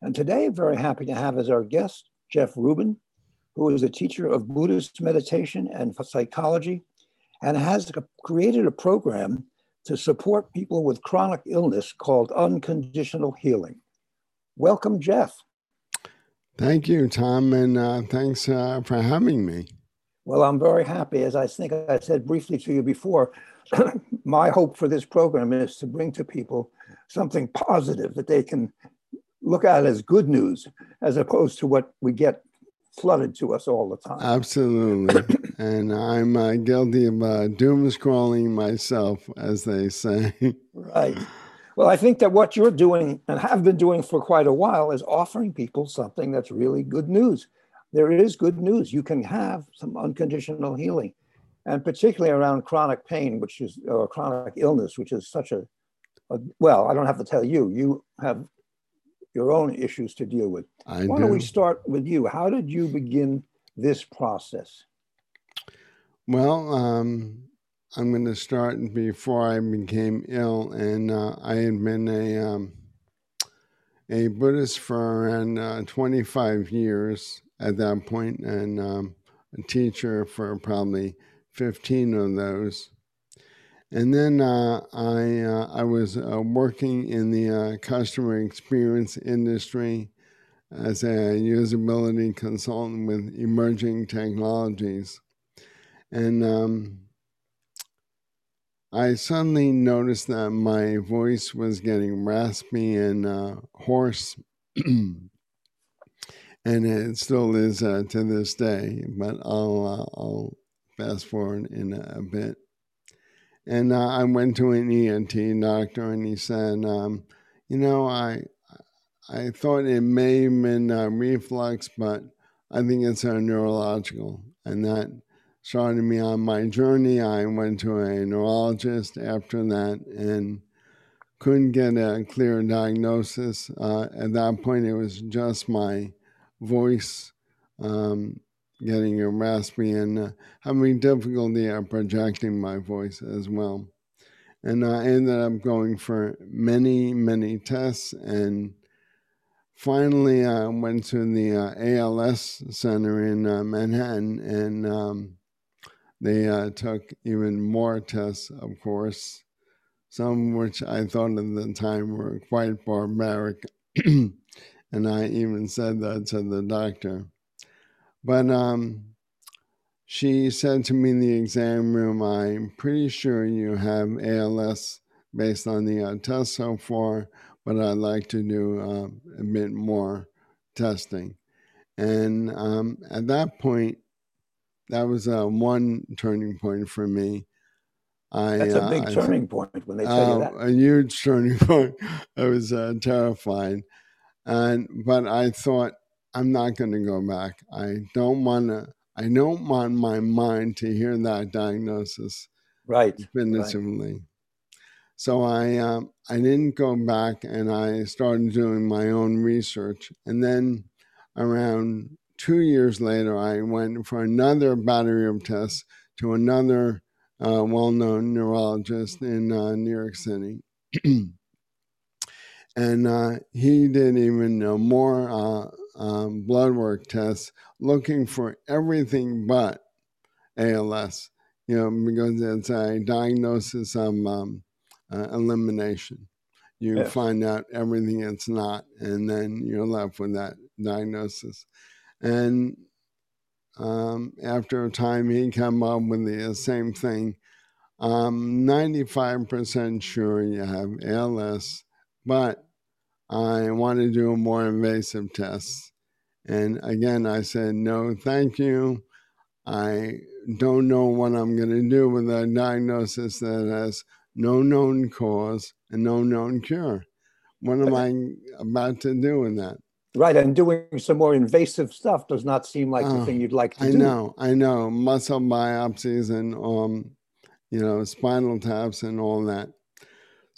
And today, very happy to have as our guest Jeff Rubin, who is a teacher of Buddhist meditation and psychology and has created a program to support people with chronic illness called unconditional healing. Welcome, Jeff. Thank you, Tom, and uh, thanks uh, for having me. Well, I'm very happy. As I think I said briefly to you before, my hope for this program is to bring to people something positive that they can look at as good news as opposed to what we get flooded to us all the time. Absolutely. and I'm uh, guilty of uh, doom scrolling myself, as they say. right. Well, I think that what you're doing and have been doing for quite a while is offering people something that's really good news. There is good news. You can have some unconditional healing, and particularly around chronic pain, which is or chronic illness, which is such a, a well, I don't have to tell you. You have your own issues to deal with. I Why do. not we start with you? How did you begin this process? Well, um, I'm going to start before I became ill, and uh, I had been a um, a Buddhist for around uh, 25 years at that point, and um, a teacher for probably 15 of those. And then uh, I uh, I was uh, working in the uh, customer experience industry as a usability consultant with emerging technologies, and um, I suddenly noticed that my voice was getting raspy and uh, hoarse. and it still is uh, to this day, but I'll I'll fast forward in a bit. And uh, I went to an ENT doctor, and he said, um, "You know, I I thought it may have been uh, reflux, but I think it's a neurological." And that started me on my journey. I went to a neurologist after that, and couldn't get a clear diagnosis. Uh, at that point, it was just my voice um, getting a raspy and uh, having difficulty at projecting my voice as well. And I ended up going for many, many tests. And finally, I went to the uh, ALS Center in uh, Manhattan, and um, they uh, took even more tests, of course, some which I thought at the time were quite barbaric. and I even said that to the doctor. But um, she said to me in the exam room, I'm pretty sure you have ALS based on the uh, test so far, but I'd like to do uh, a bit more testing. And um, at that point, that was uh, one turning point for me. I, That's a big uh, turning point when they tell you that. A huge turning point. I was uh, terrified, and but I thought I'm not going to go back. I don't want to. I don't want my mind to hear that diagnosis. Right. Definitively. Right. So I um, I didn't go back, and I started doing my own research. And then around two years later, I went for another battery of tests to another uh, well-known neurologist in uh, New York City. and uh, he did even know more uh, um, blood work tests looking for everything but ALS, you know, because it's a diagnosis of um, uh, elimination. You yes. find out everything it's not, and then you're left with that diagnosis. And um, after a time, he came up with the same thing. I'm 95% sure you have ALS, but I want to do a more invasive test. And again, I said, no, thank you. I don't know what I'm going to do with a diagnosis that has no known cause and no known cure. What am I about to do with that? Right, and doing some more invasive stuff does not seem like the thing you'd like to I do. I know, I know. Muscle biopsies and um, you know, spinal taps and all that.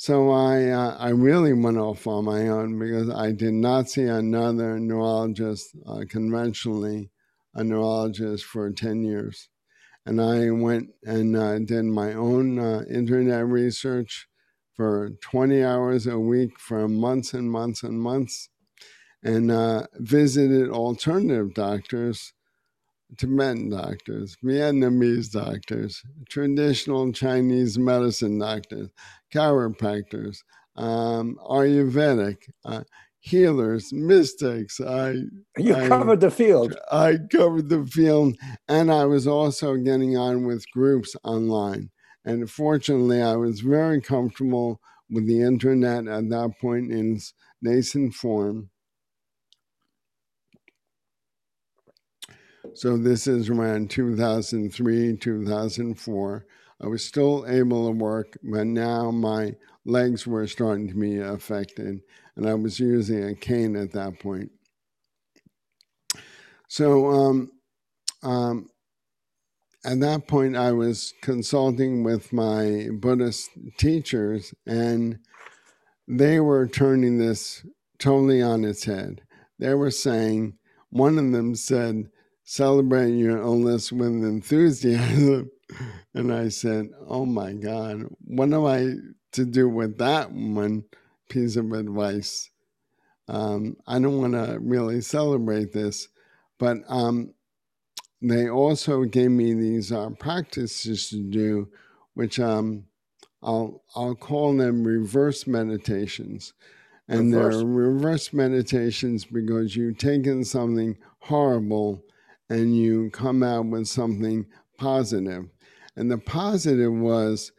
So I uh, I really went off on my own because I did not see another neurologist uh, conventionally, a neurologist for ten years, and I went and uh, did my own uh, internet research for twenty hours a week for months and months and months and uh, visited alternative doctors, Tibetan doctors, Vietnamese doctors, traditional Chinese medicine doctors, chiropractors, um, Ayurvedic, uh, healers, mystics. I You I- covered the field. I covered the field, and I was also getting on with groups online. And fortunately, I was very comfortable with the internet at that point in its nascent form. So this is around 2003, 2004. I was still able to work, but now my legs were starting to be affected, and I was using a cane at that point. So um, um, at that point, I was consulting with my Buddhist teachers, and they were turning this totally on its head. They were saying, one of them said, celebrate your illness with enthusiasm. And I said, oh my God, what am I to do with that one piece of advice? Um, I don't want to really celebrate this, but um, they also gave me these uh, practices to do, which um, I'll I'll call them reverse meditations, and Reverse. they're reverse meditations because you've taken something horrible and you come out with something positive, and the positive was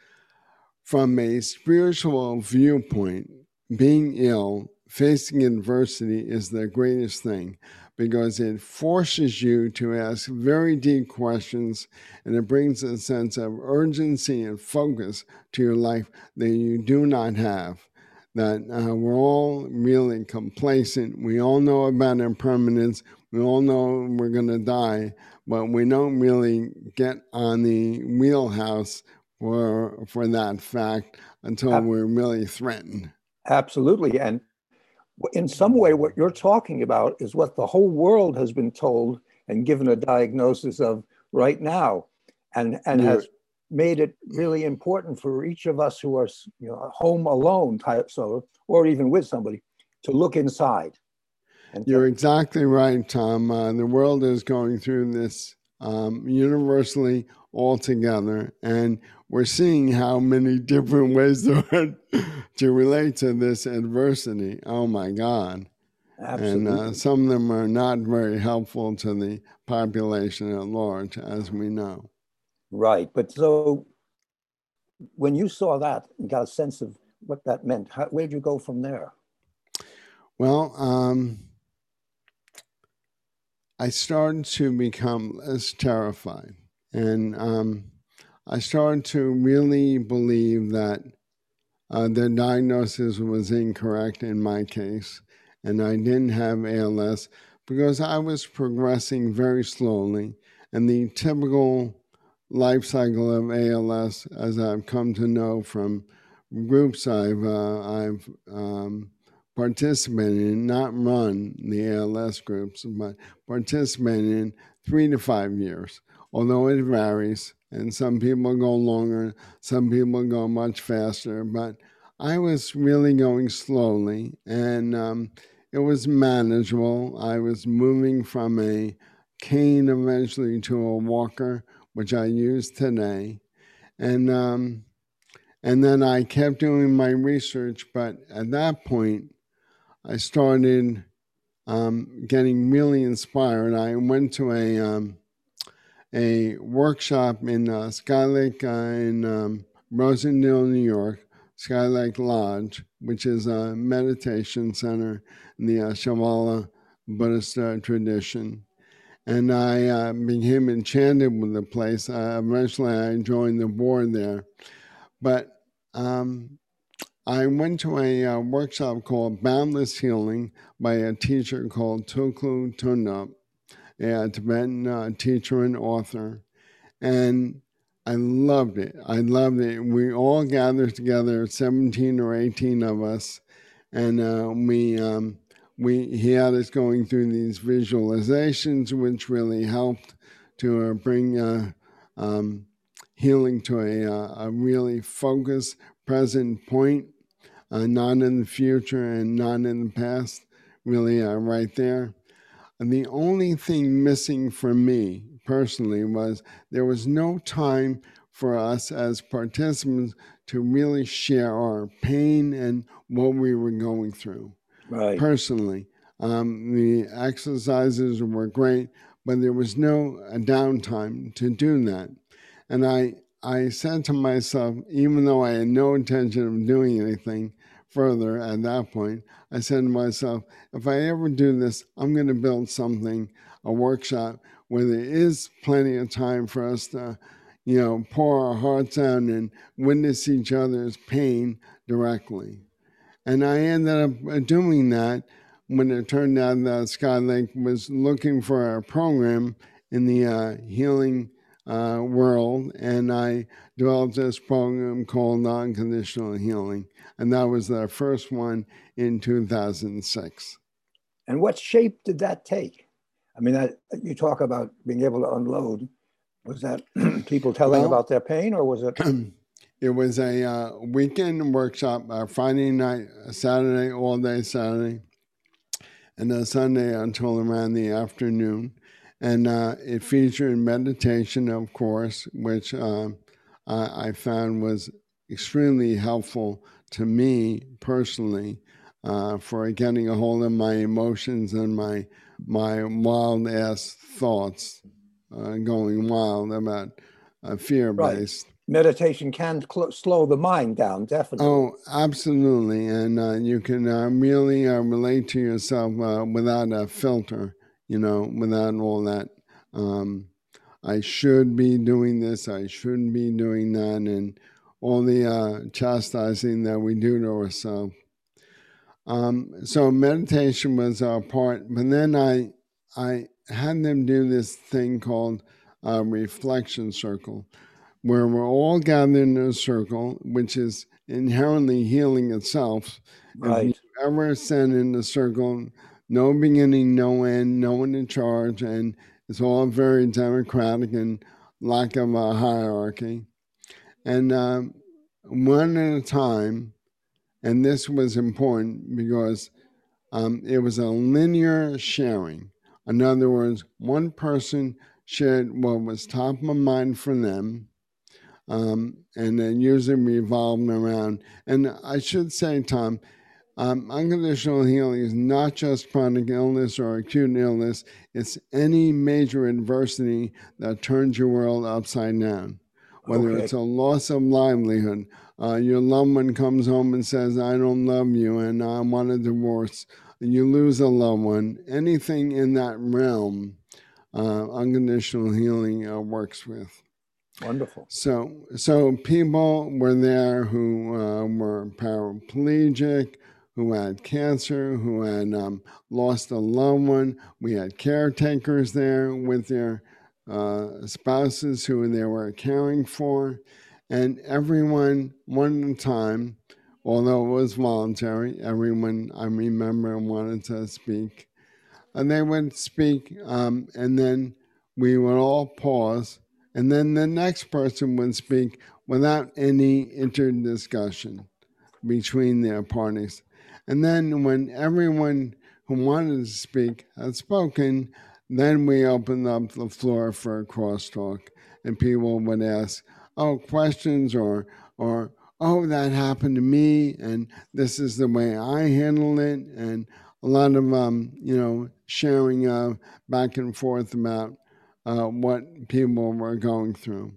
from a spiritual viewpoint, being ill, facing adversity is the greatest thing because it forces you to ask very deep questions and it brings a sense of urgency and focus to your life that you do not have. That uh, we're all really complacent. We all know about impermanence. We all know we're going to die, but we don't really get on the wheelhouse for for that fact until Ab- we're really threatened. Absolutely. And in some way, what you're talking about is what the whole world has been told and given a diagnosis of right now, and, and has made it really important for each of us who are you know, home alone, type so, or even with somebody, to look inside. To- You're exactly right, Tom. Uh, the world is going through this um, universally all together, and we're seeing how many different ways there are to relate to this adversity. Oh my God. absolutely. And uh, some of them are not very helpful to the population at large, as we know. Right. But so when you saw that and got a sense of what that meant, how, where'd you go from there? Well, um, I started to become less terrified. And um, I started to really believe that uh, the diagnosis was incorrect in my case. And I didn't have ALS because I was progressing very slowly. And the typical life cycle of ALS, as I've come to know from groups I've, uh, I've um, participated in, not run the ALS groups, but participated in three to five years, although it varies. And some people go longer, some people go much faster, but I was really going slowly and um, it was manageable. I was moving from a cane eventually to a walker, which I use today. And um, and then I kept doing my research, but at that point, I started um, getting really inspired. I went to a um, a workshop in uh, Skylake uh, in um, Rosendale, New York, Skylake Lodge, which is a meditation center in the uh, Buddhist uh, tradition. And I uh, became enchanted with the place. Uh, eventually, I joined the board there. But um, I went to a uh, workshop called Boundless Healing by a teacher called Tulku Thondup, a Tibetan uh, teacher and author. And I loved it. I loved it. We all gathered together, 17 or 18 of us, and uh, we, um, we, he had us going through these visualizations, which really helped to uh, bring uh, um, healing to a, uh, a really focused present point uh, not in the future and not in the past, really uh, right there. And the only thing missing for me personally was there was no time for us as participants to really share our pain and what we were going through. Right. Personally, um, the exercises were great, but there was no uh, downtime to do that. And I, I said to myself, even though I had no intention of doing anything, further at that point, I said to myself, if I ever do this, I'm going to build something, a workshop where there is plenty of time for us to, you know, pour our hearts out and witness each other's pain directly. And I ended up uh, doing that when it turned out that Skylake was looking for a program in the uh, healing uh, world, and I developed this program called Unconditional Healing and that was their first one in 2006. And what shape did that take? I mean, that, you talk about being able to unload. Was that people telling well, about their pain, or was it? it was a uh, weekend workshop, uh, Friday night, Saturday, all day Saturday, and then Sunday until around the afternoon. And uh, it featured meditation, of course, which uh, I, I found was extremely helpful to me personally uh, for getting a hold of my emotions and my my wild ass thoughts uh, going wild about uh, fear based. Right. Meditation can cl- slow the mind down, definitely. Oh, absolutely, and uh, you can uh, really uh, relate to yourself without a filter. You know, without all that. Um, I should be doing this. I shouldn't be doing that, and all the uh, chastising that we do to ourselves. Um, so meditation was our part, but then I I had them do this thing called a reflection circle, where we're all gathered in a circle, which is inherently healing itself. Right. If you ever send in a circle, no beginning, no end, no one in charge, and it's all very democratic and lack of a hierarchy and uh, one at a time. And this was important because um, it was a linear sharing. In other words, one person shared what was top of mind for them, um, and then usually revolving around. And I should say, Tom, um, unconditional healing is not just chronic illness or acute illness, it's any major adversity that turns your world upside down whether okay. it's a loss of livelihood. Uh, your loved one comes home and says, I don't love you and I want a divorce. You lose a loved one. Anything in that realm, uh, unconditional healing uh, works with. Wonderful. So, so people were there who uh, were paraplegic, who had cancer, who had um, lost a loved one. We had caretakers there with their uh, spouses who they were caring for, and everyone, one at a time, although it was voluntary, everyone I remember wanted to speak. And they would speak, um, and then we would all pause, and then the next person would speak without any interdiscussion between their parties. And then when everyone who wanted to speak had spoken, then we opened up the floor for a crosstalk, and people would ask, "Oh, questions," or or "Oh, that happened to me," and this is the way I handle it, and a lot of um, you know sharing uh, back and forth about uh, what people were going through,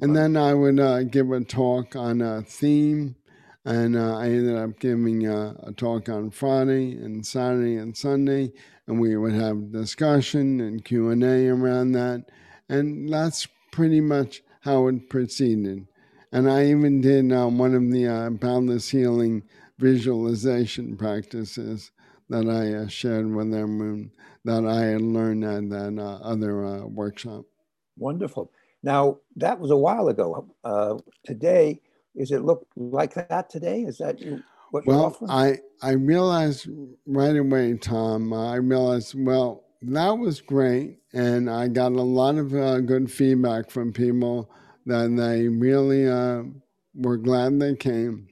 and then I would uh, give a talk on a theme and uh, I ended up giving a, a, talk on Friday and Saturday and Sunday, and we would have discussion and Q and A around that, and that's pretty much how it proceeded. And I even did uh, one of the uh, boundless healing visualization practices that I uh, shared with them that I had learned at that uh, other uh, workshop. Wonderful. Now, that was a while ago. Uh, today, is it look like that today? Is that what well, you're offering? I, I realized right away, Tom, I realized, well, that was great. And I got a lot of uh, good feedback from people that they really uh, were glad they came.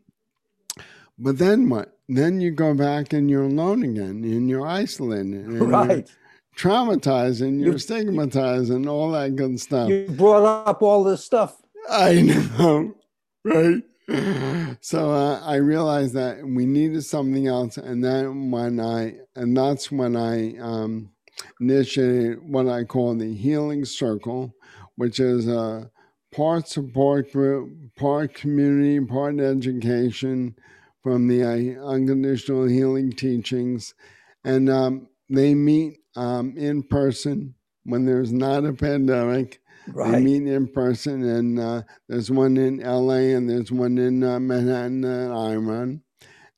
But then what? Then you go back and you're alone again and you're isolated. And right. You're traumatized and you're you, stigmatized and all that good stuff. You brought up all this stuff. I know, right? so uh, I realized that we needed something else, and then when I and that's when I um, initiated what I call the Healing Circle, which is a part support group, part community, part education from the uh, unconditional healing teachings, and um, they meet um, in person when there's not a pandemic Right. They meet in person, and uh, there's one in LA and there's one in uh, Manhattan that I run.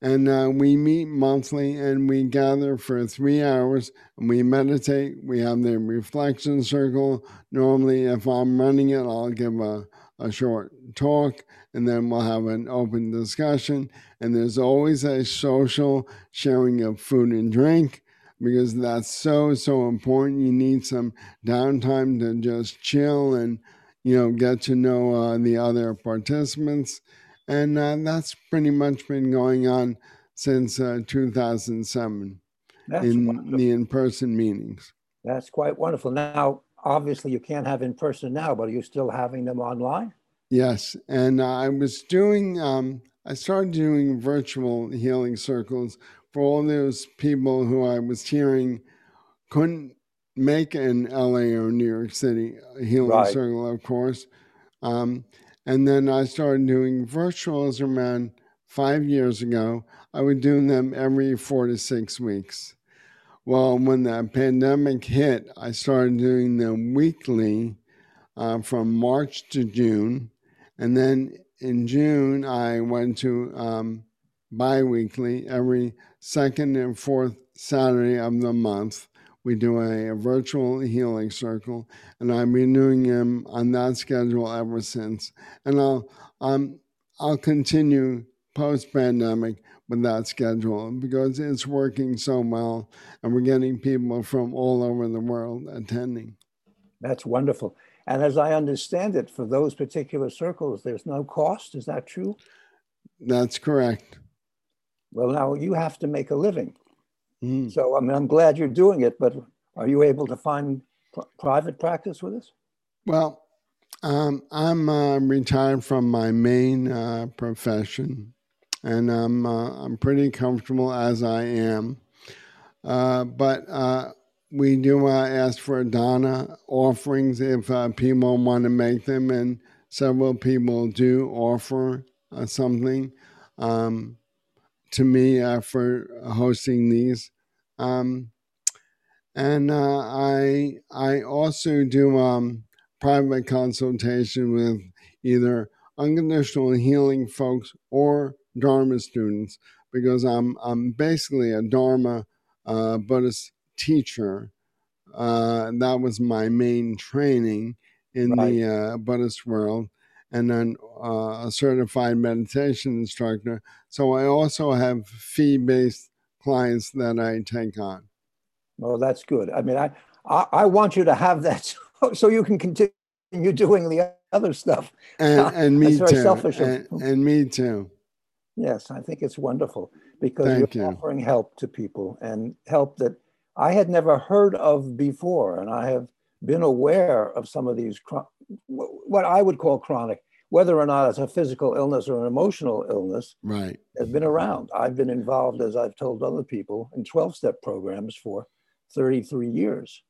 And uh, we meet monthly and we gather for three hours and we meditate. We have the reflection circle. Normally, if I'm running it, I'll give a, a short talk and then we'll have an open discussion. And there's always a social sharing of food and drink because that's so so important. You need some downtime to just chill and you know get to know uh, the other participants. And uh, that's pretty much been going on since uh, 2007 that's in wonderful. the in-person meetings. That's quite wonderful. Now obviously you can't have in person now but are you still having them online? Yes. And i was doing um, i started doing virtual healing circles for all those people who I was hearing couldn't make an LA or New York City healing right. circle, of course. Um, and then I started doing virtuals around five years ago. I would do them every four to six weeks. Well, when the pandemic hit, I started doing them weekly uh, from March to June. And then in June, I went to um, bi weekly every second and fourth Saturday of the month. We do a, a, virtual healing circle, and I've been doing them on that schedule ever since. And I'll um, I'll continue post pandemic with that schedule because it's working so well, and we're getting people from all over the world attending. That's wonderful. And as I understand it, for those particular circles, there's no cost. Is that true? That's correct. Well, now you have to make a living. Mm. So I mean, I'm glad you're doing it, but are you able to find pr- private practice with this? Well, um, I'm uh, retired from my main uh, profession, and I'm uh, I'm pretty comfortable as I am. Uh, but uh, we do uh, ask for dana offerings if people want to make them, and several people do offer something. Um, to me uh, for hosting these. Um, and uh, I I also do um, private consultation with either unconditional healing folks or Dharma students because I'm I'm basically a Dharma uh, Buddhist teacher. Uh, that was my main training in right. the uh, Buddhist world, and then uh, a certified meditation instructor. So I also have fee based clients that I take on. Well, that's good. I mean, I, I, I want you to have that so you can continue doing the other stuff. And, and me too. Selfish and, and, me too. Yes, I think it's wonderful because Thank you're you. offering help to people and help that I had never heard of before. And I have been aware of some of these, what I would call chronic, whether or not it's a physical illness or an emotional illness, right, has been around. I've been involved, as I've told other people, in 12 step programs for 33 years.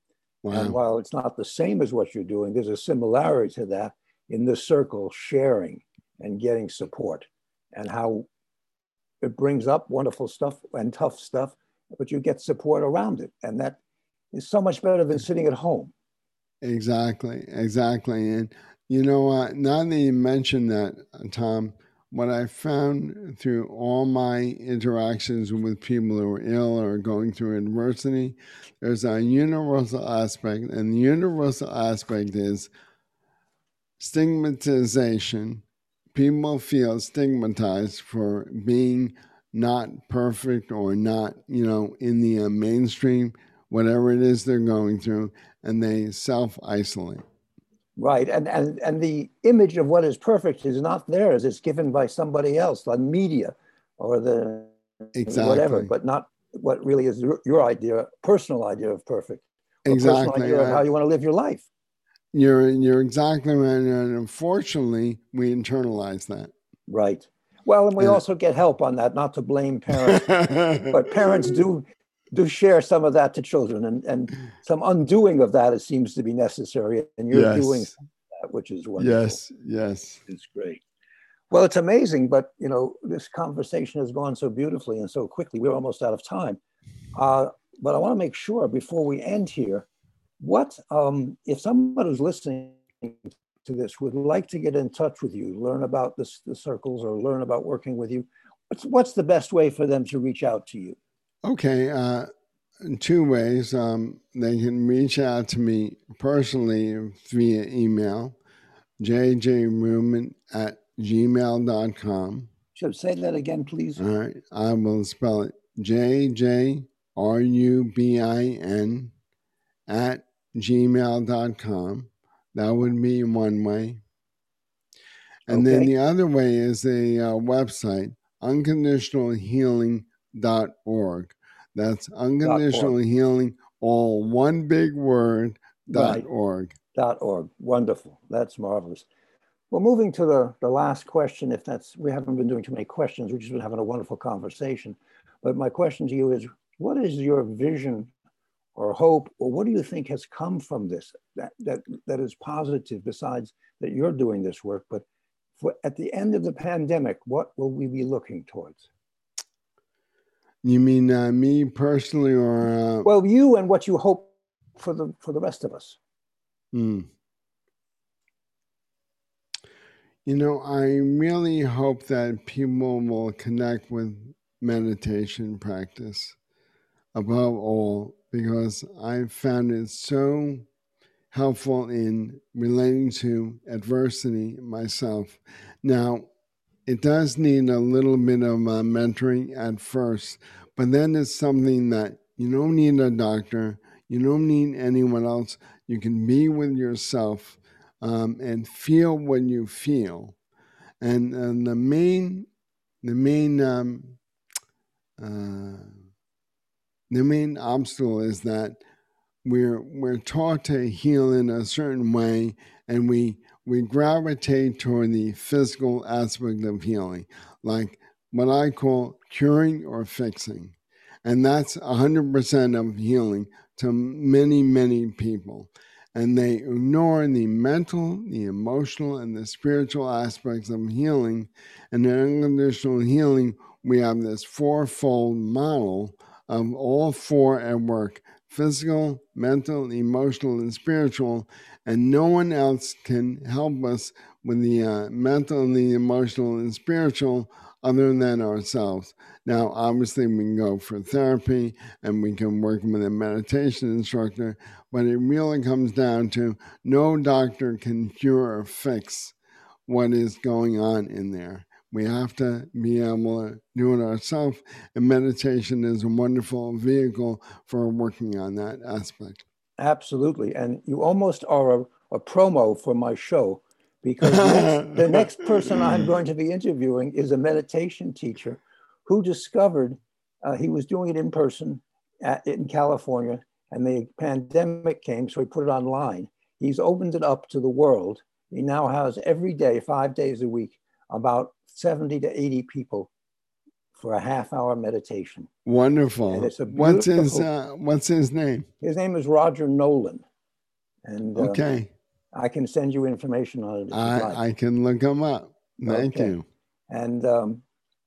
Wow. And while it's not the same as what you're doing, there's a similarity to that in the circle, sharing and getting support, and how it brings up wonderful stuff and tough stuff, but you get support around it. And that is so much better than sitting at home. Exactly, exactly. And You know, uh, now that you mentioned that, Tom, what I found through all my interactions with people who are ill or going through adversity, there's a universal aspect, and the universal aspect is stigmatization. People feel stigmatized for being not perfect or not, you know, in the mainstream, whatever it is they're going through, and they self isolate. Right, and, and and the image of what is perfect is not theirs; it's given by somebody else, the media, or the exactly. whatever, but not what really is your, your idea, personal idea of perfect. Exactly, idea of how you want to live your life. You're you're exactly right, and unfortunately, we internalize that. Right. Well, and we also get help on that. Not to blame parents, but parents do do share some of that to children and, and some undoing of that it seems to be necessary and you're yes. doing that which is wonderful. Yes yes. It's great. Well it's amazing but you know this conversation has gone so beautifully and so quickly we're almost out of time. Uh, but i want to make sure before we end here what um, if someone who's listening to this would like to get in touch with you learn about this, the circles or learn about working with you what's, what's the best way for them to reach out to you Okay, uh, in two ways. Um, they can reach out to me personally via email, jjrubin at gmail.com. Should say that again, please? All right, I will spell it J J R U B I N at gmail.com. That would be one way. And okay. then the other way is a uh, website, unconditional healing dot org. That's unconditional org. healing, all one big word dot right. org. Dot org. Wonderful. That's marvelous. Well, moving to the, the last question, if that's, we haven't been doing too many questions, we've just been having a wonderful conversation. But my question to you is what is your vision or hope, or what do you think has come from this that, that, that is positive besides that you're doing this work? But for, at the end of the pandemic, what will we be looking towards? You mean uh, me personally, or uh... well, you and what you hope for the for the rest of us? Hmm. You know, I really hope that people will connect with meditation practice above all, because I found it so helpful in relating to adversity myself. Now, it does need a little bit of uh, mentoring at first, but then it's something that you don't need a doctor, you don't need anyone else. You can be with yourself um, and feel what you feel. And, and the main, the main, um, uh, the main obstacle is that we're we're taught to heal in a certain way, and we we gravitate toward the physical aspect of healing, like what I call curing or fixing. And that's 100% of healing to many, many people. And they ignore the mental, the emotional, and the spiritual aspects of healing. And in unconditional healing, we have this fourfold model of all four at work physical, mental, emotional, and spiritual and no one else can help us with the uh, mental and the emotional and spiritual other than ourselves. Now, obviously, we can go for therapy and we can work with a meditation instructor, but it really comes down to no doctor can cure or fix what is going on in there. We have to be able to do it ourselves, and meditation is a wonderful vehicle for working on that aspect. Absolutely. And you almost are a, a promo for my show because next, the next person I'm going to be interviewing is a meditation teacher who discovered uh, he was doing it in person at, in California and the pandemic came, so he put it online. He's opened it up to the world. He now has every day, five days a week, about 70 to 80 people for a half hour meditation. Wonderful. what's his uh, What's his name? His name is Roger Nolan. And uh, okay, I can send you information on it. I, like. I can look him up. Thank okay. you. And um,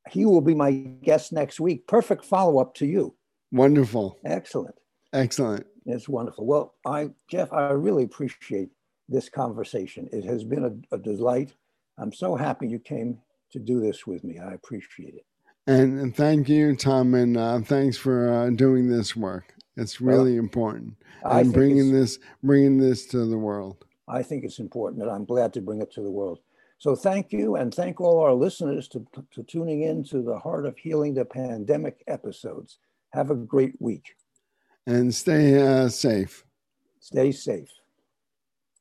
he will be my guest next week. Perfect follow up to you. Wonderful. Excellent. Excellent. It's wonderful. Well, I Jeff, I really appreciate this conversation. It has been a, a delight. I'm so happy you came to do this with me. I appreciate it. And, and thank you, Tom, and uh, thanks for uh, doing this work. It's really well, important and bringing this bringing this to the world. I think it's important, and I'm glad to bring it to the world. So thank you, and thank all our listeners to, to tuning in to the Heart of Healing the Pandemic episodes. Have a great week. And stay uh, safe. Stay safe.